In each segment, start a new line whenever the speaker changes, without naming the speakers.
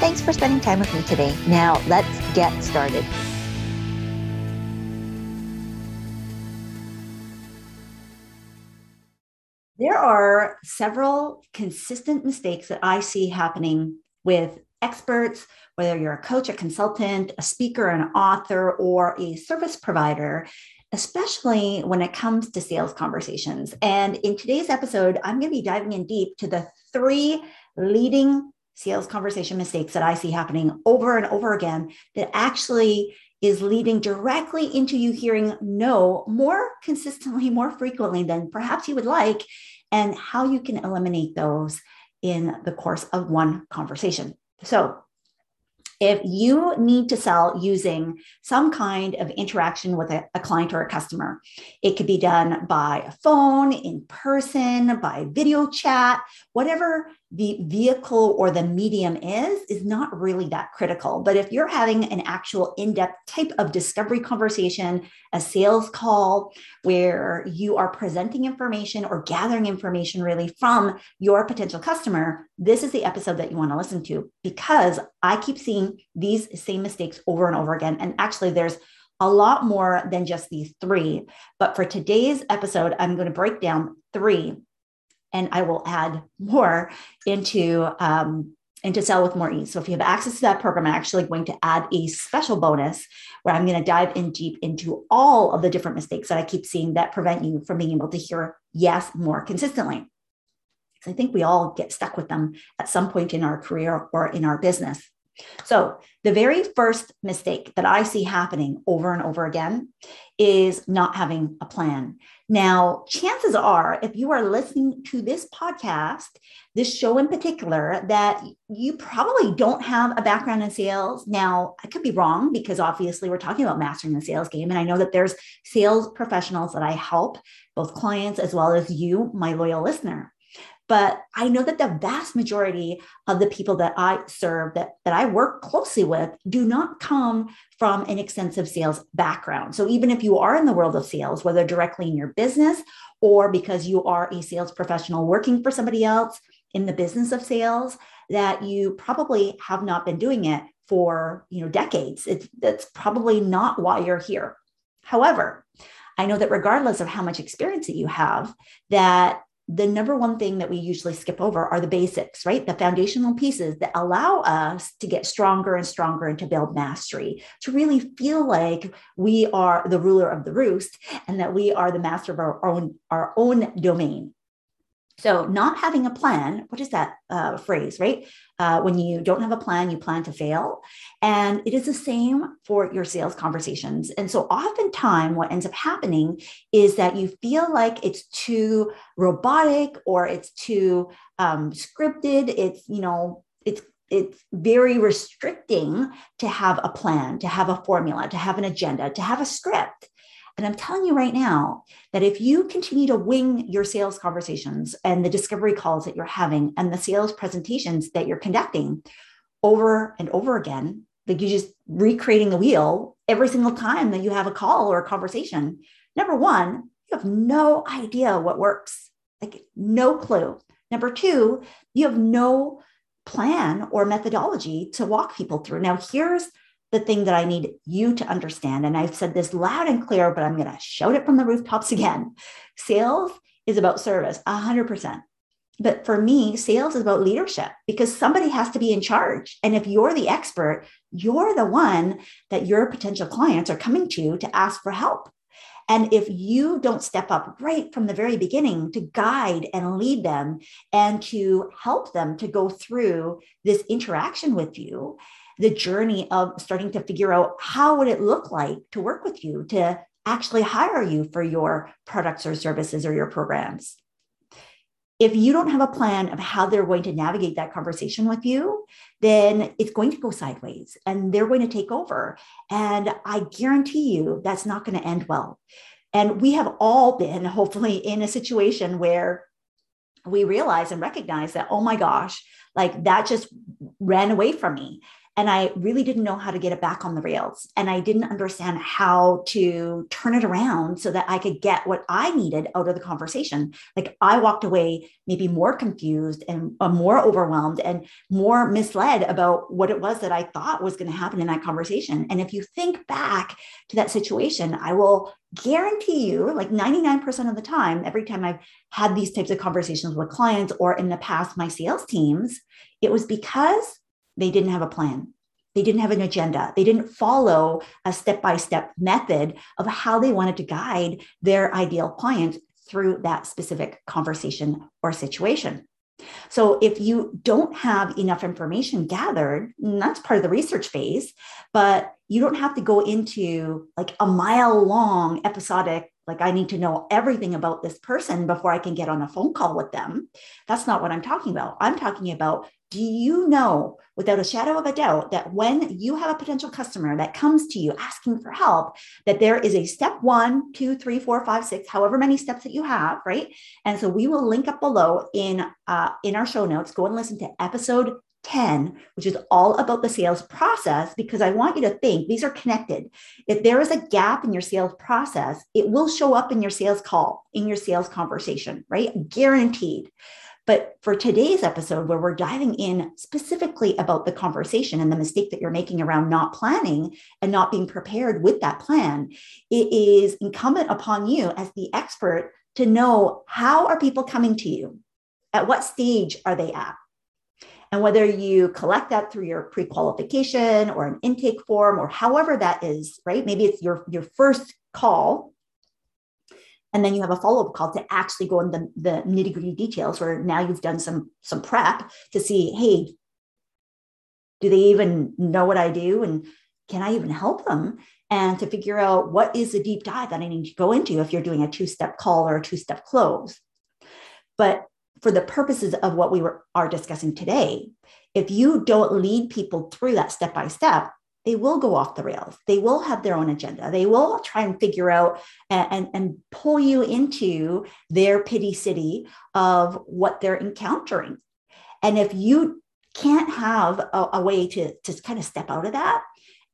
Thanks for spending time with me today. Now, let's get started. There are several consistent mistakes that I see happening with experts, whether you're a coach, a consultant, a speaker, an author, or a service provider, especially when it comes to sales conversations. And in today's episode, I'm going to be diving in deep to the three leading sales conversation mistakes that I see happening over and over again that actually is leading directly into you hearing no more consistently, more frequently than perhaps you would like, and how you can eliminate those in the course of one conversation. So, if you need to sell using some kind of interaction with a, a, client or a customer, it could be done by a phone, in person, by video chat, whatever the vehicle or the medium is, is not really that critical. But if you're having an actual in depth type of discovery conversation, a sales call where you are presenting information or gathering information really from your potential customer, this is the episode that you want to listen to because I keep seeing these same mistakes over and over again. And actually, there's a lot more than just these three. But for today's episode, I'm going to break down three and I will add more into um, into Sell with More Ease. So if you have access to that program, I'm actually going to add a special bonus where I'm going to dive in deep into all of the different mistakes that I keep seeing that prevent you from being able to hear yes more consistently. I think we all get stuck with them at some point in our career or in our business. So, the very first mistake that I see happening over and over again is not having a plan. Now, chances are, if you are listening to this podcast, this show in particular, that you probably don't have a background in sales. Now, I could be wrong because obviously we're talking about mastering the sales game. And I know that there's sales professionals that I help, both clients as well as you, my loyal listener. But I know that the vast majority of the people that I serve, that, that I work closely with, do not come from an extensive sales background. So even if you are in the world of sales, whether directly in your business or because you are a sales professional working for somebody else in the business of sales, that you probably have not been doing it for you know decades. It's that's probably not why you're here. However, I know that regardless of how much experience that you have, that the number one thing that we usually skip over are the basics, right? The foundational pieces that allow us to get stronger and stronger and to build mastery, to really feel like we are the ruler of the roost and that we are the master of our own, our own domain. So, not having a plan, what is that uh, phrase, right? Uh, when you don't have a plan, you plan to fail. And it is the same for your sales conversations. And so, oftentimes, what ends up happening is that you feel like it's too robotic or it's too um, scripted. It's, you know, it's it's very restricting to have a plan, to have a formula, to have an agenda, to have a script. And I'm telling you right now that if you continue to wing your sales conversations and the discovery calls that you're having and the sales presentations that you're conducting over and over again, like you're just recreating the wheel every single time that you have a call or a conversation, number one, you have no idea what works, like no clue. Number two, you have no plan or methodology to walk people through. Now, here's the thing that I need you to understand. And I've said this loud and clear, but I'm going to shout it from the rooftops again. Sales is about service, 100%. But for me, sales is about leadership because somebody has to be in charge. And if you're the expert, you're the one that your potential clients are coming to to ask for help. And if you don't step up right from the very beginning to guide and lead them and to help them to go through this interaction with you, the journey of starting to figure out how would it look like to work with you to actually hire you for your products or services or your programs if you don't have a plan of how they're going to navigate that conversation with you, then it's going to go sideways and they're going to take over. And I guarantee you that's not going to end well. And we have all been, hopefully, in a situation where we realize and recognize that, oh my gosh, like that just ran away from me and I really didn't know how to get it back on the rails. And I didn't understand how to turn it around so that I could get what I needed out of the conversation. Like I walked away maybe more confused and uh, more overwhelmed and more misled about what it was that I thought was going to happen in that conversation. And if you think back to that situation, I will guarantee you, like 99% of the time, every time I've had these types of conversations with clients or in the past, my sales teams, it was because they didn't have a plan. They didn't have an agenda. They didn't follow a step by step method of how they wanted to guide their ideal client through that specific conversation or situation. So, if you don't have enough information gathered, that's part of the research phase, but you don't have to go into like a mile long episodic, like, I need to know everything about this person before I can get on a phone call with them. That's not what I'm talking about. I'm talking about do you know without a shadow of a doubt that when you have a potential customer that comes to you asking for help, that there is a step one, two, three, four, five, six, however many steps that you have, right? And so we will link up below in uh, in our show notes. Go and listen to episode 10, which is all about the sales process, because I want you to think these are connected. If there is a gap in your sales process, it will show up in your sales call, in your sales conversation, right? Guaranteed. But for today's episode, where we're diving in specifically about the conversation and the mistake that you're making around not planning and not being prepared with that plan, it is incumbent upon you as the expert to know how are people coming to you? At what stage are they at? And whether you collect that through your pre-qualification or an intake form or however that is, right? Maybe it's your, your first call and then you have a follow-up call to actually go in the, the nitty-gritty details where now you've done some some prep to see hey do they even know what i do? And can i even help them? And to figure out what is the deep dive that i need to go into if you're doing a two-step call or a two-step close. But for the purposes of what we were, are discussing today if you don't lead people through that step by step they will go off the rails. They will have their own agenda. They will try and figure out and, and, and, pull you into their pity city of what they're encountering. And if you can't have a, a way to, to kind of step out of that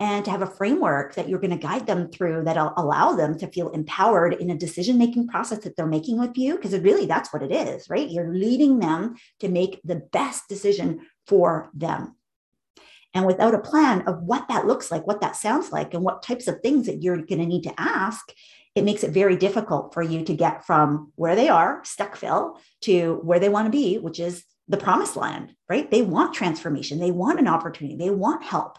and to have a framework that you're going to guide them through that'll allow them to feel empowered in a decision making process that they're making with you, because really that's what it is, right? You're leading them to make the best decision for them and without a plan of what that looks like, what that sounds like, and what types of things that you're going to need to ask, it makes it very difficult for you to get from where they are, stuck fill, to where they want to be, which is the promised land, right? They want transformation, they want an opportunity, they want help.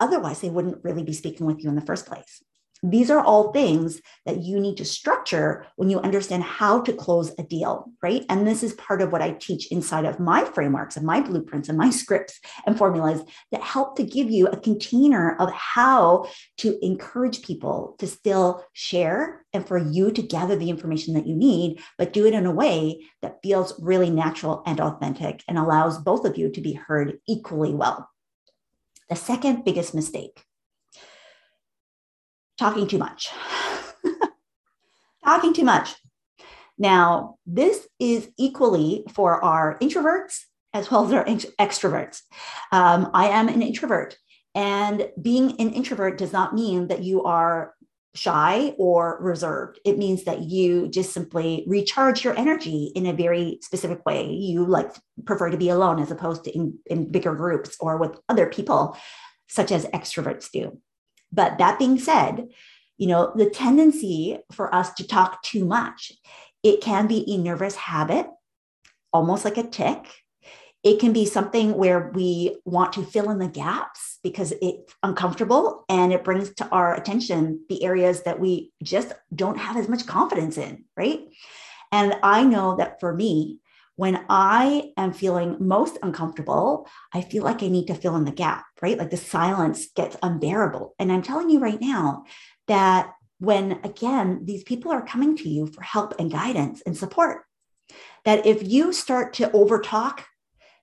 Otherwise, they wouldn't really be speaking with you in the first place. These are all things that you need to structure when you understand how to close a deal, right? And this is part of what I teach inside of my frameworks and my blueprints and my scripts and formulas that help to give you a container of how to encourage people to still share and for you to gather the information that you need, but do it in a way that feels really natural and authentic and allows both of you to be heard equally well. The second biggest mistake talking too much. talking too much. Now, this is equally for our introverts as well as our extroverts. Um, I am an introvert, and being an introvert does not mean that you are shy or reserved. It means that you just simply recharge your energy in a very specific way. You like prefer to be alone as opposed to in, in bigger groups or with other people, such as extroverts do. But that being said, you know, the tendency for us to talk too much, it can be a nervous habit, almost like a tic. It can be something where we want to fill in the gaps because it's uncomfortable and it brings to our attention the areas that we just don't have as much confidence in, right? And I know that for me, when I am feeling most uncomfortable, I feel like I need to fill in the gap, right? Like the silence gets unbearable. And I'm telling you right now that when, again, these people are coming to you for help and guidance and support, that if you start to overtalk,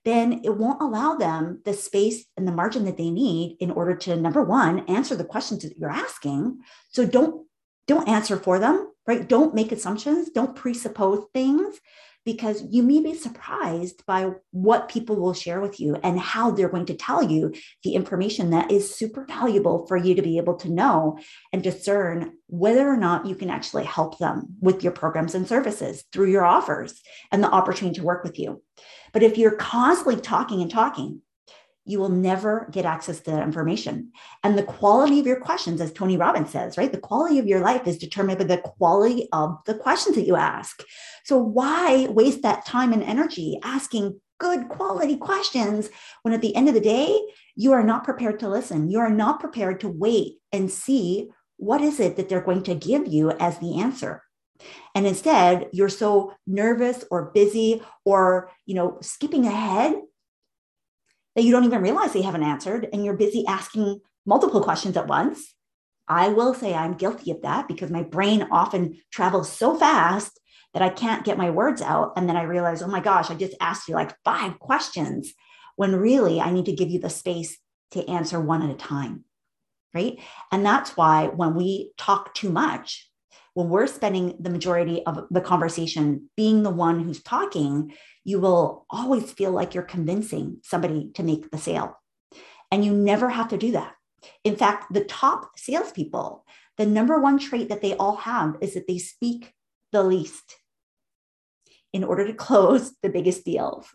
then it won't allow them the space and the margin that they need in order to number one answer the questions that you're asking so don't don't answer for them right don't make assumptions don't presuppose things because you may be surprised by what people will share with you and how they're going to tell you the information that is super valuable for you to be able to know and discern whether or not you can actually help them with your programs and services through your offers and the opportunity to work with you. But if you're constantly talking and talking, you will never get access to that information. And the quality of your questions, as Tony Robbins says, right? The quality of your life is determined by the quality of the questions that you ask. So why waste that time and energy asking good quality questions when at the end of the day, you are not prepared to listen? You are not prepared to wait and see what is it that they're going to give you as the answer. And instead, you're so nervous or busy or, you know, skipping ahead that you don't even realize they haven't answered and you're busy asking multiple questions at once. I will say I'm guilty of that because my brain often travels so fast that I can't get my words out. And then I realize, oh my gosh, I just asked you like five questions when really I need to give you the space to answer one at a time. Right. And that's why when we talk too much, when we're spending the majority of the conversation being the one who's talking, you will always feel like you're convincing somebody to make the sale. And you never have to do that. In fact, the top salespeople, the number one trait that they all have is that they speak the least in order to close the biggest deals.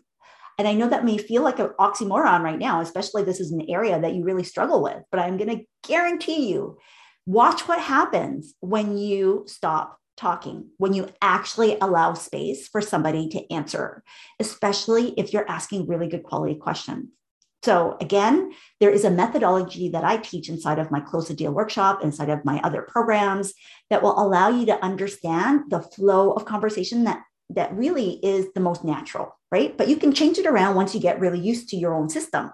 And I know that may feel like an oxymoron right now, especially this is an area that you really struggle with, but I'm going to guarantee you watch what happens when you stop talking, when you actually allow space for somebody to answer, especially if you're asking really good quality questions. So, again, there is a methodology that I teach inside of my Close the Deal workshop, inside of my other programs that will allow you to understand the flow of conversation that, that really is the most natural, right? But you can change it around once you get really used to your own system.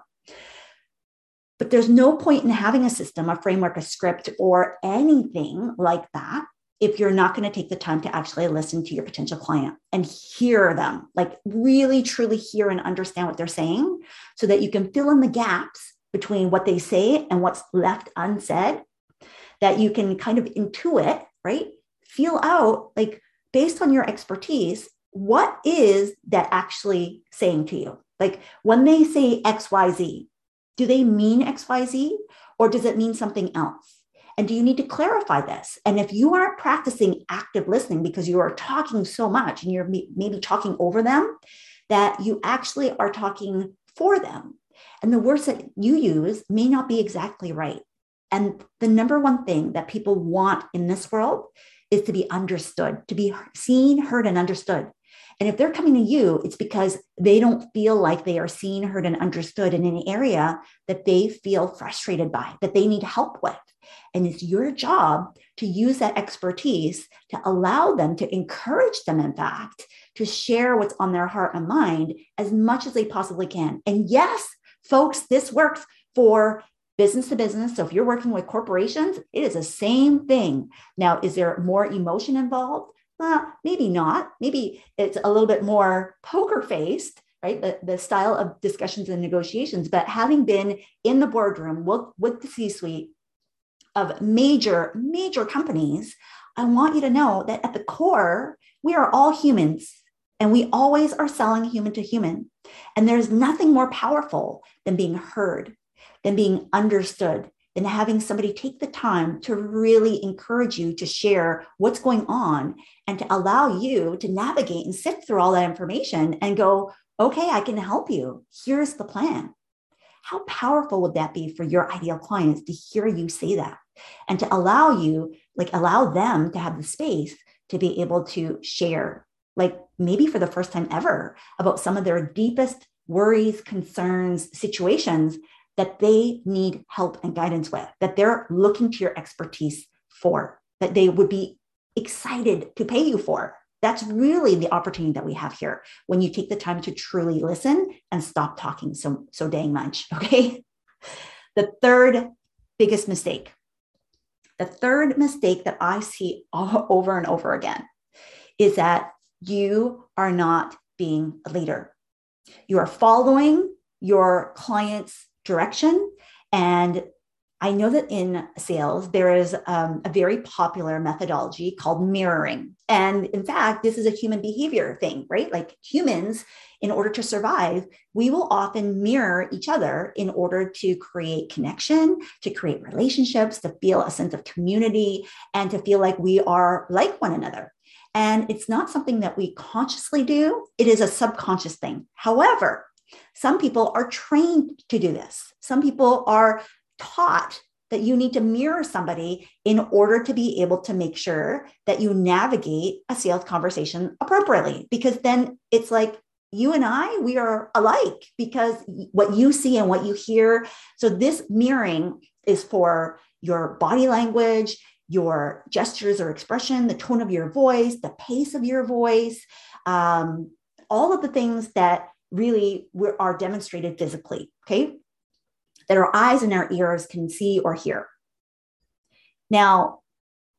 But there's no point in having a system, a framework, a script, or anything like that if you're not going to take the time to actually listen to your potential client and hear them, like really truly hear and understand what they're saying so that you can fill in the gaps between what they say and what's left unsaid, that you can kind of intuit, right? Feel out, like based on your expertise, what is that actually saying to you? Like when they say XYZ, do they mean XYZ or does it mean something else? And do you need to clarify this? And if you aren't practicing active listening because you are talking so much and you're maybe talking over them, that you actually are talking for them. And the words that you use may not be exactly right. And the number one thing that people want in this world is to be understood, to be seen, heard, and understood. And if they're coming to you, it's because they don't feel like they are seen, heard, and understood in an area that they feel frustrated by, that they need help with. And it's your job to use that expertise to allow them to encourage them, in fact, to share what's on their heart and mind as much as they possibly can. And yes, folks, this works for business to business. So if you're working with corporations, it is the same thing. Now, is there more emotion involved? Well, maybe not. Maybe it's a little bit more poker faced, right? The, the style of discussions and negotiations. But having been in the boardroom with, with the C suite, of major, major companies, I want you to know that at the core, we are all humans and we always are selling human to human. And there's nothing more powerful than being heard, than being understood, than having somebody take the time to really encourage you to share what's going on and to allow you to navigate and sift through all that information and go, okay, I can help you. Here's the plan. How powerful would that be for your ideal clients to hear you say that and to allow you, like, allow them to have the space to be able to share, like, maybe for the first time ever, about some of their deepest worries, concerns, situations that they need help and guidance with, that they're looking to your expertise for, that they would be excited to pay you for. That's really the opportunity that we have here when you take the time to truly listen and stop talking so, so dang much. Okay. The third biggest mistake, the third mistake that I see all over and over again is that you are not being a leader. You are following your client's direction. And I know that in sales, there is um, a very popular methodology called mirroring. And in fact, this is a human behavior thing, right? Like humans, in order to survive, we will often mirror each other in order to create connection, to create relationships, to feel a sense of community, and to feel like we are like one another. And it's not something that we consciously do, it is a subconscious thing. However, some people are trained to do this. Some people are taught that you need to mirror somebody in order to be able to make sure that you navigate a sales conversation appropriately. Because then it's like you and I, we are alike because what you see and what you hear. So, this mirroring is for your body language, your gestures or expression, the tone of your voice, the pace of your voice, um, all of the things that really are demonstrated physically. Okay that our eyes and our ears can see or hear. Now,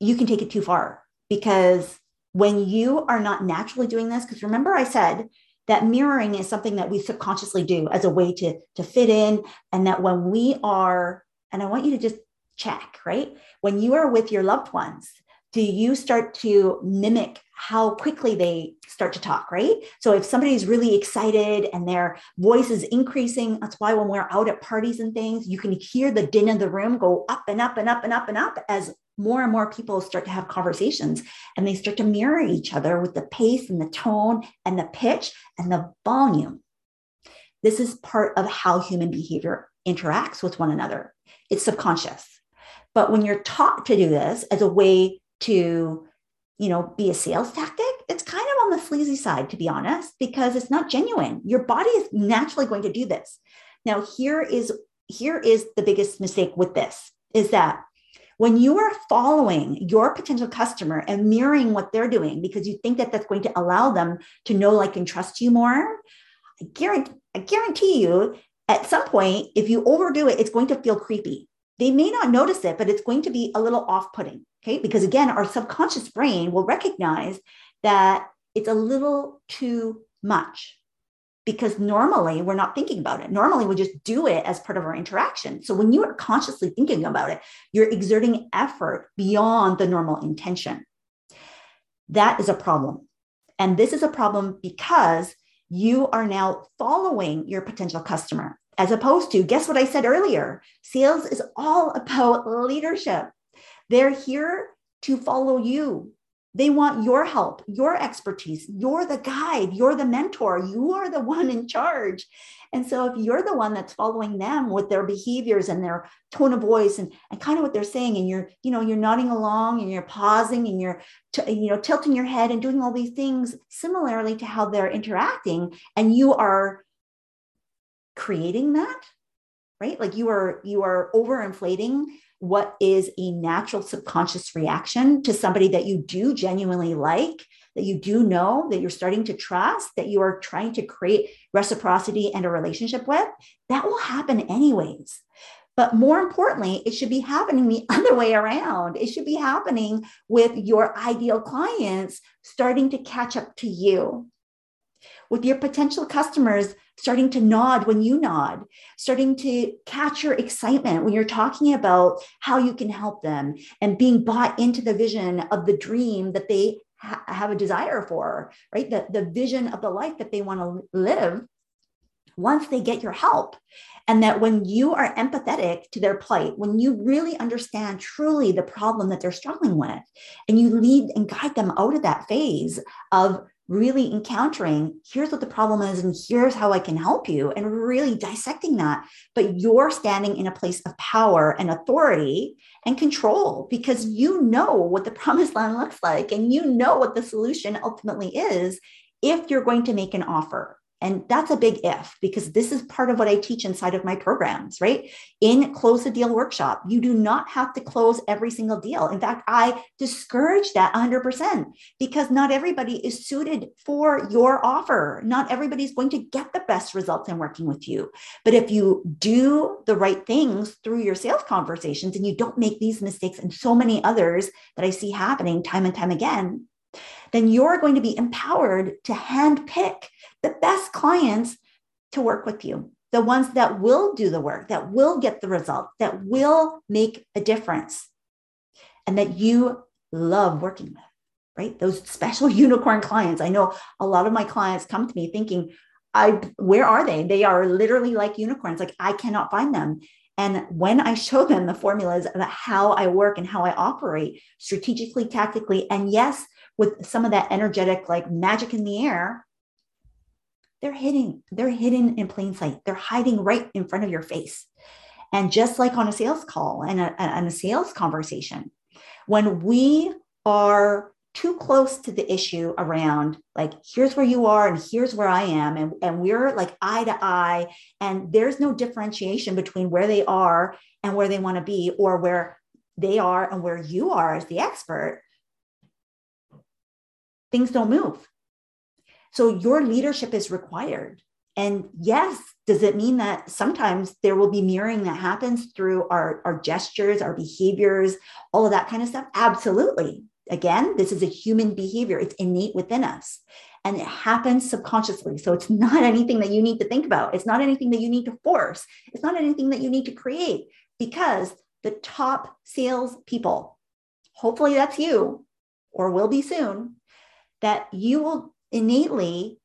you can take it too far because when you are not naturally doing this, because remember I said that mirroring is something that we subconsciously do as a way to, to fit in. And that when we are, and I want you to just check, right? When you are with your loved ones, do you start to mimic how quickly they start to talk, right? So if somebody's really excited and their voice is increasing, that's why when we're out at parties and things, you can hear the din of the room go up and up and up and up and up as more and more people start to have conversations and they start to mirror each other with the pace and the tone and the pitch and the volume. This is part of how human behavior interacts with one another. It's subconscious. But when you're taught to do this as a way to you know be a sales tactic it's kind of on the sleazy side to be honest because it's not genuine. Your body is naturally going to do this. Now here is here is the biggest mistake with this is that when you are following your potential customer and mirroring what they're doing because you think that that's going to allow them to know like and trust you more i guarantee i guarantee you at some point if you overdo it it's going to feel creepy. They may not notice it, but it's going to be a little off putting. Okay. Because again, our subconscious brain will recognize that it's a little too much because normally we're not thinking about it. Normally we just do it as part of our interaction. So when you are consciously thinking about it, you're exerting effort beyond the normal intention. That is a problem. And this is a problem because you are now following your potential customer as opposed to, guess what I said earlier? Sales is all about leadership. They're here to follow you. They want your help, your expertise. You're the guide, you're the mentor, you are the one in charge. And so if you're the one that's following them with their behaviors and their tone of voice and, and kind of what they're saying, and you're, you know, you're nodding along and you're pausing and you're, t- you know, tilting your head and doing all these things similarly to how they're interacting, and you are creating that right like you are you are overinflating what is a natural subconscious reaction to somebody that you do genuinely like that you do know that you're starting to trust that you are trying to create reciprocity and a relationship with? That will happen anyways. But more importantly, it should be happening the other way around. It should be happening with your ideal clients starting to catch up to you, with your potential customers starting to nod when you nod, starting to catch your excitement when you're talking about how you can help them and being bought into the vision of the dream that they ha- have a desire for, right? The, the vision of the life that they want to live once they get your help. And that when you are empathetic to their plight, when you really understand truly the problem that they're struggling with, and you lead and guide them out of that phase of really encountering here's what the problem is and here's how I can help you and really dissecting that. But you're standing in a place of power and authority and control because you know what the promised land looks like and you know what the solution ultimately is if you're going to make an offer. And that's a big if because this is part of what I teach inside of my programs, right? In Close the Deal Workshop, you do not have to close every single deal. In fact, I discourage that 100% because not everybody is suited for your offer. Not everybody's going to get the best results in working with you. But if you do the right things through your sales conversations and you don't make these mistakes and so many others that I see happening time and time again, then you're going to be empowered to handpick the best clients to work with you, the ones that will do the work, that will get the result, that will make a difference, and that you love working with, right? Those special unicorn clients. I know a lot of my clients come to me thinking, I where are they? They are literally like unicorns. Like I cannot find them. And when I show them the formulas of how I work and how I operate strategically, tactically, and yes, with some of that energetic like magic in the air, they're hidden, they're hidden in plain sight. They're hiding right in front of your face. And just like on a sales call and a, and a sales conversation, when we are too close to the issue around like here's where you are and here's where i am and, and we're like eye to eye and there's no differentiation between where they are and where they want to be or where they are and where you are as the expert things don't move so your leadership is required and yes does it mean that sometimes there will be mirroring that happens through our, our gestures our behaviors all of that kind of stuff absolutely Again, this is a human behavior, it's innate within us and it happens subconsciously. So it's not anything that you need to think about. It's not anything that you need to force. It's not anything that you need to create because the top sales people, hopefully that's you or will be soon, that you will innately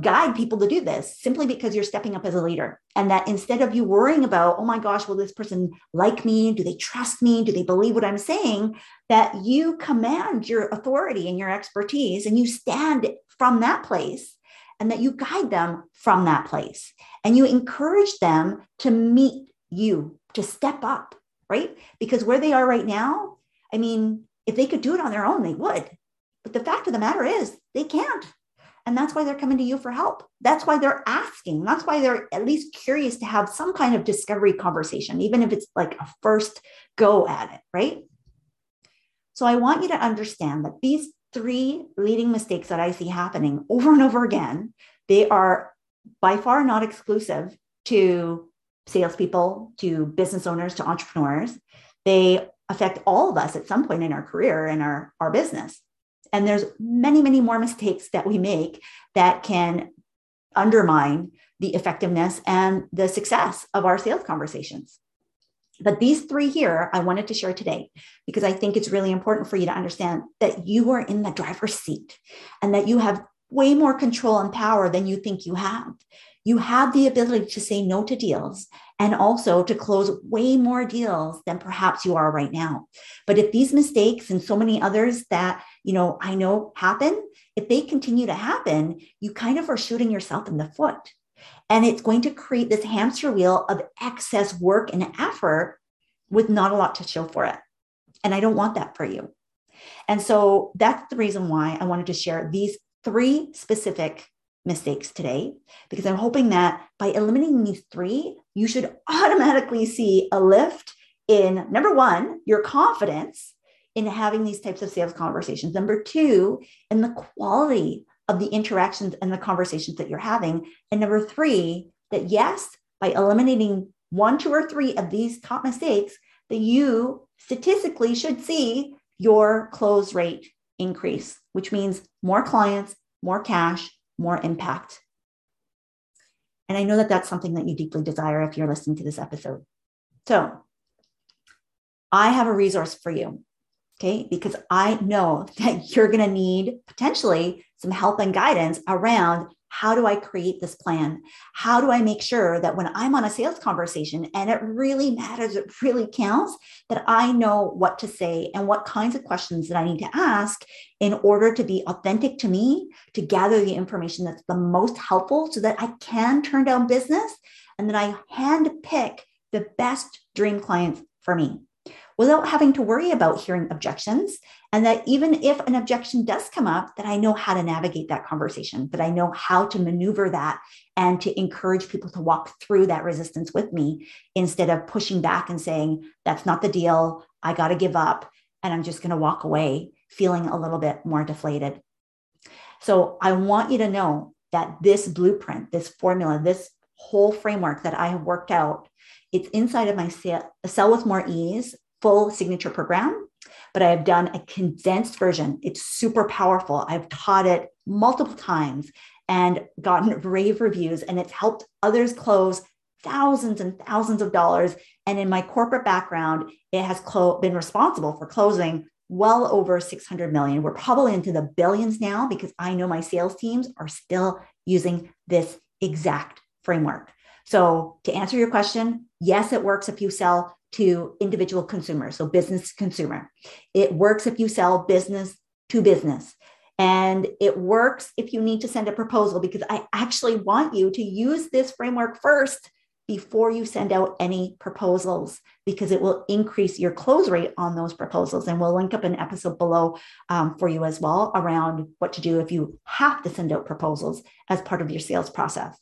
guide people to do this simply because you're stepping up as a leader. And that instead of you worrying about, oh my gosh, will this person like me? Do they trust me? Do they believe what I'm saying? That you command your authority and your expertise and you stand from that place and that you guide them from that place and you encourage them to meet you, to step up, right? Because where they are right now, I mean, if they could do it on their own, they would. But the fact of the matter is, they can't and that's why they're coming to you for help. That's why they're asking. That's why they're at least curious to have some kind of discovery conversation, even if it's like a first go at it, right? So I want you to understand that these three leading mistakes that I see happening over and over again, they are by far not exclusive to salespeople, to business owners, to entrepreneurs. They affect all of us at some point in our career and our, our business and there's many many more mistakes that we make that can undermine the effectiveness and the success of our sales conversations but these three here i wanted to share today because i think it's really important for you to understand that you are in the driver's seat and that you have way more control and power than you think you have you have the ability to say no to deals and also to close way more deals than perhaps you are right now. But if these mistakes and so many others that, you know, I know happen, if they continue to happen, you kind of are shooting yourself in the foot. And it's going to create this hamster wheel of excess work and effort with not a lot to show for it. And I don't want that for you. And so that's the reason why I wanted to share these three specific mistakes today because I'm hoping that by eliminating these three, you should automatically see a lift in number one, your confidence in having these types of sales conversations. Number two, in the quality of the interactions and the conversations that you're having. And number three, that yes, by eliminating one, two, or three of these top mistakes, that you statistically should see your close rate increase, which means more clients, more cash, more impact. And I know that that's something that you deeply desire if you're listening to this episode. So I have a resource for you. Okay. Because I know that you're going to need potentially some help and guidance around how do I create this plan? How do I make sure that when I'm on a sales conversation and it really matters, it really counts, that I know what to say and what kinds of questions that I need to ask in order to be authentic to me, to gather the information that's the most helpful so that I can turn down business and that I hand pick the best dream clients for me without having to worry about hearing objections and that even if an objection does come up that i know how to navigate that conversation that i know how to maneuver that and to encourage people to walk through that resistance with me instead of pushing back and saying that's not the deal. I got to give up and i'm just going to walk away feeling a little bit more deflated. So i want you to know that this blueprint this formula this whole framework that i have worked out it's inside of my sell with more ease full signature program but I have done a condensed version. It's super powerful. I've taught it multiple times and gotten rave reviews, and it's helped others close thousands and thousands of dollars. And in my corporate background, it has clo- been responsible for closing well over 600 million. We're probably into the billions now because I know my sales teams are still using this exact framework. So, to answer your question, yes, it works if you sell to individual consumers, so business consumer. It works if you sell business to business. And it works if you need to send a proposal because I actually want you to use this framework first before you send out any proposals because it will increase your close rate on those proposals. And we'll link up an episode below um, for you as well around what to do if you have to send out proposals as part of your sales process.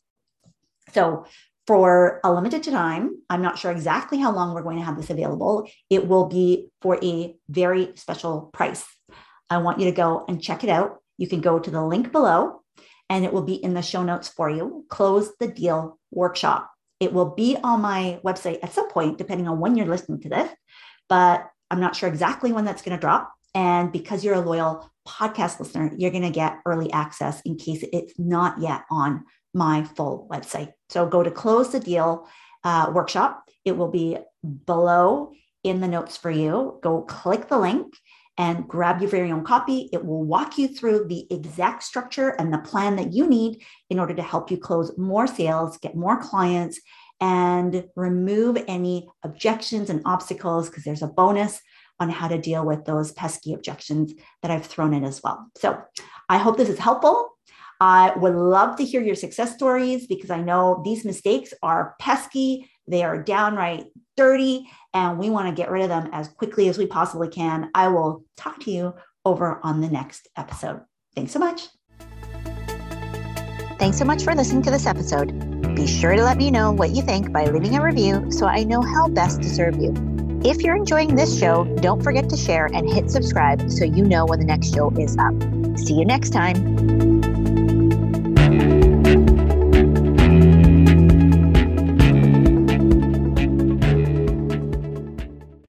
So, for a limited time, I'm not sure exactly how long we're going to have this available. It will be for a very special price. I want you to go and check it out. You can go to the link below and it will be in the show notes for you. Close the deal workshop. It will be on my website at some point, depending on when you're listening to this, but I'm not sure exactly when that's going to drop. And because you're a loyal podcast listener, you're going to get early access in case it's not yet on my full website. So go to close the deal uh, workshop. It will be below in the notes for you. Go click the link and grab your very own copy. It will walk you through the exact structure and the plan that you need in order to help you close more sales, get more clients, and remove any objections and obstacles because there's a bonus on how to deal with those pesky objections that I've thrown in as well. So I hope this is helpful. I would love to hear your success stories because I know these mistakes are pesky, they are downright dirty, and we want to get rid of them as quickly as we possibly can. I will talk to you over on the next episode. Thanks so much.
Thanks so much for listening to this episode. Be sure to let me know what you think by leaving a review so I know how best to serve you. If you're enjoying this show, don't forget to share and hit subscribe so you know when the next show is up. See you next time.